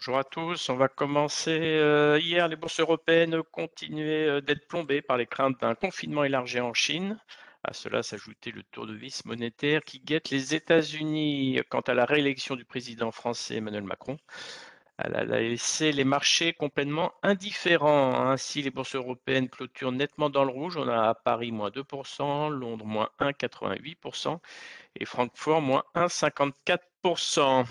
Bonjour à tous. On va commencer. euh, hier, les bourses européennes continuaient euh, d'être plombées par les craintes d'un confinement élargi en Chine. À cela s'ajoutait le tour de vis monétaire qui guette les États-Unis quant à la réélection du président français Emmanuel Macron. Elle a laissé les marchés complètement indifférents. Ainsi, les bourses européennes clôturent nettement dans le rouge. On a à Paris moins 2%, Londres moins 1,88% et Francfort moins 1,54%.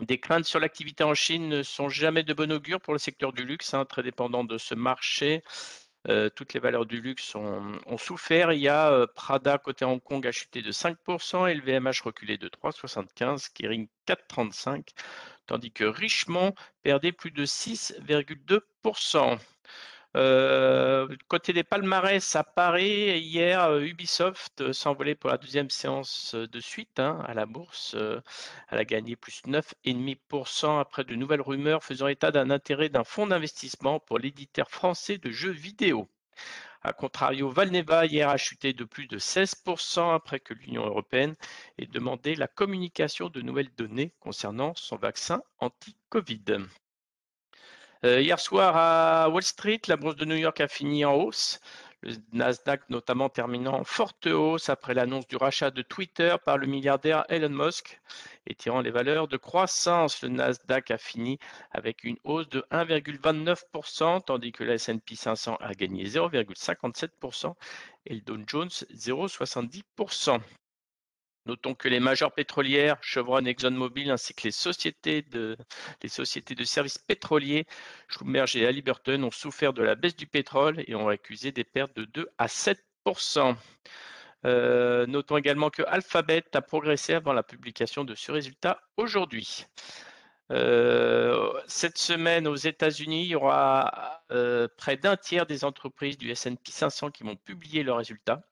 Des craintes sur l'activité en Chine ne sont jamais de bon augure pour le secteur du luxe, hein, très dépendant de ce marché. Euh, toutes les valeurs du luxe ont, souffert. Il y a euh, Prada côté Hong Kong a chuté de 5%, LVMH reculé de 3,75, Kering 4,35, tandis que Richemont perdait plus de 6,2%. Euh, côté des palmarès à Paris, hier, euh, Ubisoft euh, s'envolait pour la deuxième séance de suite hein, à la bourse. Elle a gagné plus 9,5% après de nouvelles rumeurs faisant état d'un intérêt d'un fonds d'investissement pour l'éditeur français de jeux vidéo. A contrario, Valneva hier a chuté de plus de 16% après que l'Union européenne ait demandé la communication de nouvelles données concernant son vaccin anti-Covid. Euh, hier soir à Wall Street, la bourse de New York a fini en hausse. Le Nasdaq notamment terminant en forte hausse après l'annonce du rachat de Twitter par le milliardaire Elon Musk et tirant les valeurs de croissance. Le Nasdaq a fini avec une hausse de 1,29%, tandis que le S&P 500 a gagné 0,57% et le Dow Jones 0,70%. Notons que les majors pétrolières, Chevron, ExxonMobil, ainsi que les sociétés de, les sociétés de services pétroliers, Schlumberger et Halliburton, ont souffert de la baisse du pétrole et ont accusé des pertes de 2 à 7% euh, notons également que Alphabet a progressé avant la publication de ce résultat aujourd'hui. Euh, cette semaine, aux États-Unis, il y aura euh, près d'un tiers des entreprises du S&P 500 qui vont publier leurs résultats.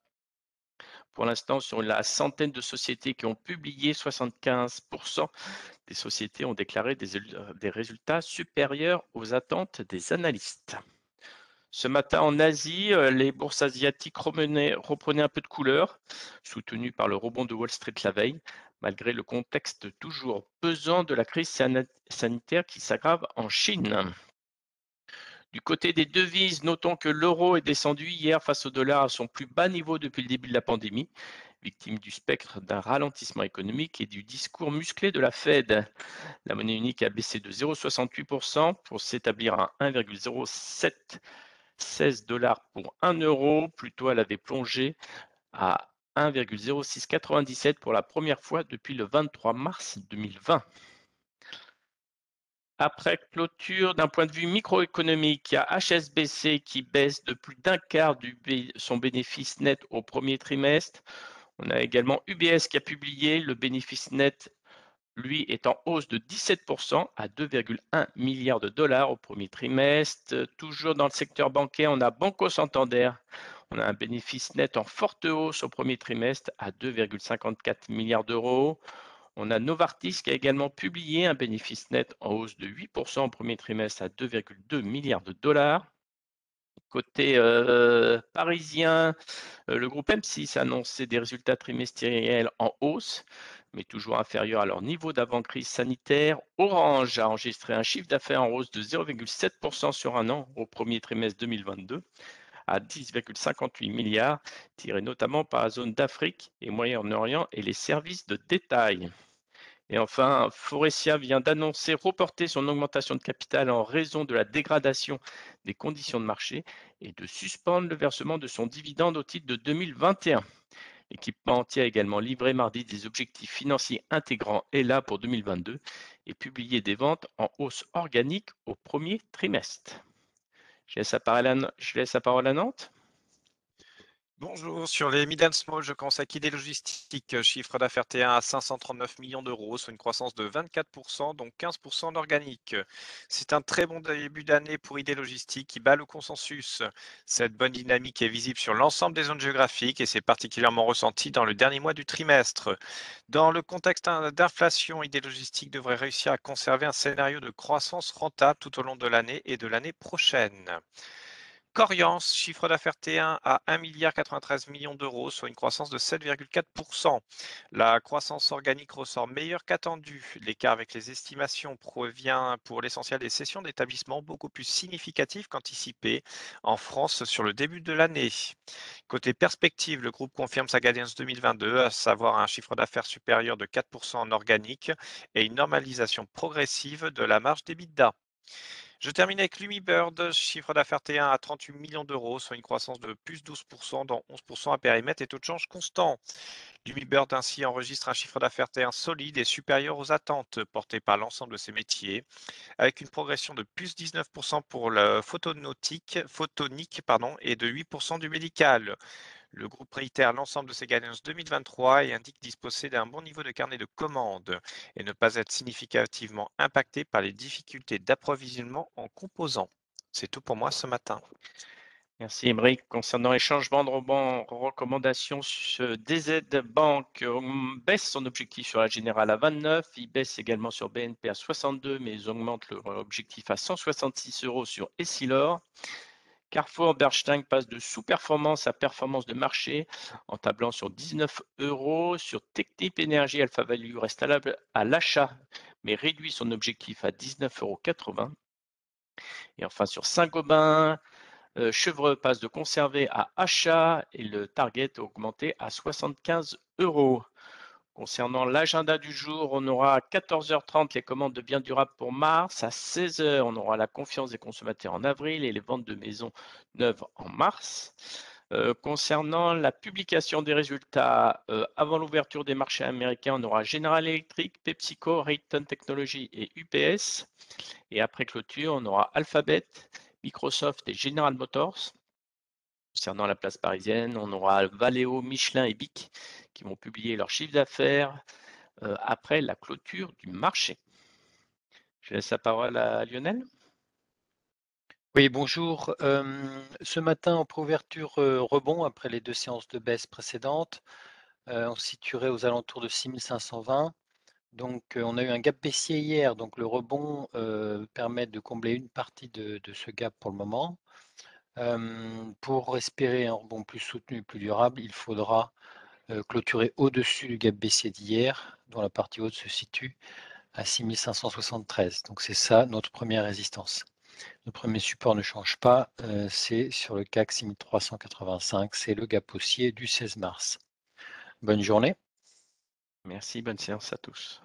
Pour l'instant, sur la centaine de sociétés qui ont publié, 75% des sociétés ont déclaré des, des résultats supérieurs aux attentes des analystes. Ce matin en Asie, euh, les bourses asiatiques reprenaient un peu de couleur, soutenues par le rebond de Wall Street la veille, malgré le contexte toujours pesant de la crise sanitaire qui s'aggrave en Chine. Du côté des devises, notons que l'euro est descendu hier face au dollar à son plus bas niveau depuis le début de la pandémie, victime du spectre d'un ralentissement économique et du discours musclé de la Fed. La monnaie unique a baissé de 0,68% pour s'établir à 1,0716 dollars pour 1 euro. Plutôt, elle avait plongé à 1,0697 pour la première fois depuis le 23 mars 2020. Après clôture, d'un point de vue microéconomique, il y a HSBC qui baisse de plus d'un quart de son bénéfice net au premier trimestre. On a également UBS qui a publié le bénéfice net, lui, est en hausse de 17% à 2,1 milliards de dollars au premier trimestre. Toujours dans le secteur bancaire, on a Banco Santander. On a un bénéfice net en forte hausse au premier trimestre à 2,54 milliards d'euros. On a Novartis qui a également publié un bénéfice net en hausse de 8% au premier trimestre à 2,2 milliards de dollars. Côté euh, parisien, euh, le groupe M6 a annoncé des résultats trimestriels en hausse, mais toujours inférieurs à leur niveau d'avant-crise sanitaire. Orange a enregistré un chiffre d'affaires en hausse de 0,7% sur un an au premier trimestre 2022 à 10,58 milliards, tiré notamment par la zone d'Afrique et Moyen-Orient et les services de détail. Et enfin, Forestia vient d'annoncer reporter son augmentation de capital en raison de la dégradation des conditions de marché et de suspendre le versement de son dividende au titre de 2021. L'équipement entier a également livré mardi des objectifs financiers intégrants ELA pour 2022 et publié des ventes en hausse organique au premier trimestre. Je laisse la parole à, je laisse la parole à Nantes. Bonjour, sur les mid and small, je commence avec ID Logistique, chiffre d'affaires T1 à 539 millions d'euros, soit une croissance de 24%, donc 15% d'organique. C'est un très bon début d'année pour ID Logistique qui bat le consensus. Cette bonne dynamique est visible sur l'ensemble des zones géographiques et c'est particulièrement ressenti dans le dernier mois du trimestre. Dans le contexte d'inflation, ID Logistique devrait réussir à conserver un scénario de croissance rentable tout au long de l'année et de l'année prochaine. Corians, chiffre d'affaires T1 à 1,93 milliard d'euros, soit une croissance de 7,4%. La croissance organique ressort meilleure qu'attendue. L'écart avec les estimations provient pour l'essentiel des sessions d'établissement beaucoup plus significatives qu'anticipées en France sur le début de l'année. Côté perspective, le groupe confirme sa guidance 2022, à savoir un chiffre d'affaires supérieur de 4% en organique et une normalisation progressive de la marge d'EBITDA. Je termine avec Lumibird, chiffre d'affaires T1 à 38 millions d'euros, soit une croissance de plus 12%, dont 11% à périmètre et taux de change constant. Lumibird ainsi enregistre un chiffre d'affaires T1 solide et supérieur aux attentes portées par l'ensemble de ses métiers, avec une progression de plus 19% pour le photonique pardon, et de 8% du médical. Le groupe réitère l'ensemble de ses guidances 2023 et indique disposer d'un bon niveau de carnet de commandes et ne pas être significativement impacté par les difficultés d'approvisionnement en composants. C'est tout pour moi ce matin. Merci Émeric. Concernant les changements de recommandations, DZ Bank baisse son objectif sur la Générale à 29, il baisse également sur BNP à 62, mais ils augmentent leur objectif à 166 euros sur Essilor. Carrefour Bernstein passe de sous-performance à performance de marché en tablant sur 19 euros. Sur Technip Energy, Alpha Value reste à l'achat, mais réduit son objectif à 19,80 euros. Et enfin sur Saint-Gobain, euh, Chevreux passe de conserver à achat et le target augmenté à 75 euros. Concernant l'agenda du jour, on aura à 14h30 les commandes de biens durables pour mars. À 16h, on aura la confiance des consommateurs en avril et les ventes de maisons neuves en mars. Euh, concernant la publication des résultats, euh, avant l'ouverture des marchés américains, on aura General Electric, PepsiCo, Raytheon Technologies et UPS. Et après clôture, on aura Alphabet, Microsoft et General Motors. Concernant la place parisienne, on aura Valeo, Michelin et BIC qui vont publier leur chiffre d'affaires euh, après la clôture du marché. Je laisse la parole à Lionel. Oui, bonjour. ce matin, en préouverture euh, rebond après les deux séances de baisse précédentes, euh, on se situerait aux alentours de 6520. Donc, on a eu un gap baissier hier, donc le rebond permet de combler une partie de, ce gap pour le moment pour espérer un rebond plus soutenu, plus durable, il faudra clôturer au-dessus du gap baissier d'hier, dont la partie haute se situe à 6573. Donc c'est ça notre première résistance. Notre premier support ne change pas, c'est sur le CAC 6385, c'est le gap haussier du 16 mars. Bonne journée. Merci, bonne séance à tous.